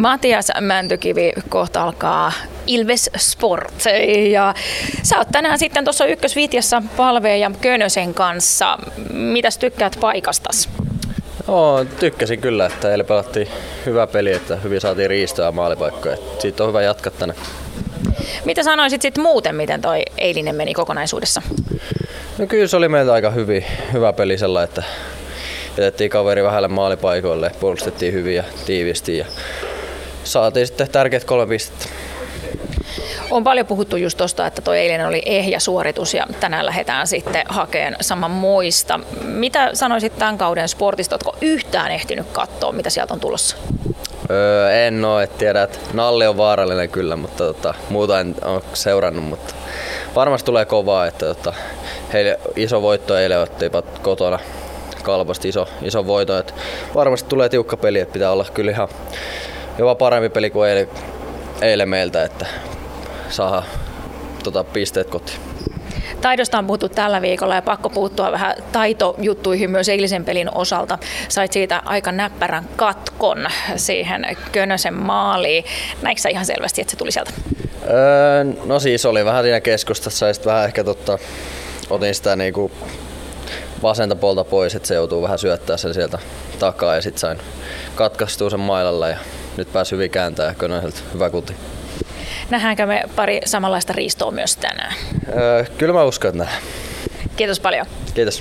Matias Mäntykivi, kohta alkaa Ilves Sport. Ja sä oot tänään sitten tuossa ykkösvitjassa Palveen ja Könösen kanssa. Mitäs tykkäät paikastas? No, tykkäsin kyllä, että eilen pelattiin hyvä peli, että hyvin saatiin riistoa ja maalipaikkoja. Siitä on hyvä jatkaa tänne. Mitä sanoisit sitten muuten, miten toi eilinen meni kokonaisuudessa? No kyllä se oli meiltä aika hyvin, hyvä peli sellainen, että jätettiin kaveri vähälle maalipaikoille, puolustettiin hyvin ja tiivisti ja saatiin sitten tärkeät kolme pistettä. On paljon puhuttu just tuosta, että tuo eilinen oli ehjä suoritus ja tänään lähdetään sitten hakeen saman muista. Mitä sanoisit tämän kauden sportista? Oletko yhtään ehtinyt katsoa, mitä sieltä on tulossa? Öö, en oo, et tiedä, että Nalli on vaarallinen kyllä, mutta tota, muuta en ole seurannut, mutta varmasti tulee kovaa, että tota, heille iso voitto eilen ottivat kotona kalpasti iso, iso voito, että varmasti tulee tiukka peli, että pitää olla kyllä ihan jopa parempi peli kuin eilen, eilen meiltä, että saa tota, pisteet kotiin. Taidosta on puhuttu tällä viikolla ja pakko puuttua vähän taitojuttuihin myös eilisen pelin osalta. Sait siitä aika näppärän katkon siihen Könösen maaliin. Näikö ihan selvästi, että se tuli sieltä? Öö, no siis oli vähän siinä keskustassa ja sitten vähän ehkä totta, otin sitä niinku vasenta puolta pois, että se joutuu vähän syöttää sen sieltä takaa ja sitten sain katkaistua sen mailalla ja nyt pääsi hyvin kääntää ja Könöseltä hyvä kuti. Nähdäänkö me pari samanlaista riistoa myös tänään? Öö, kyllä mä uskon, että nähdään. Kiitos paljon. Kiitos.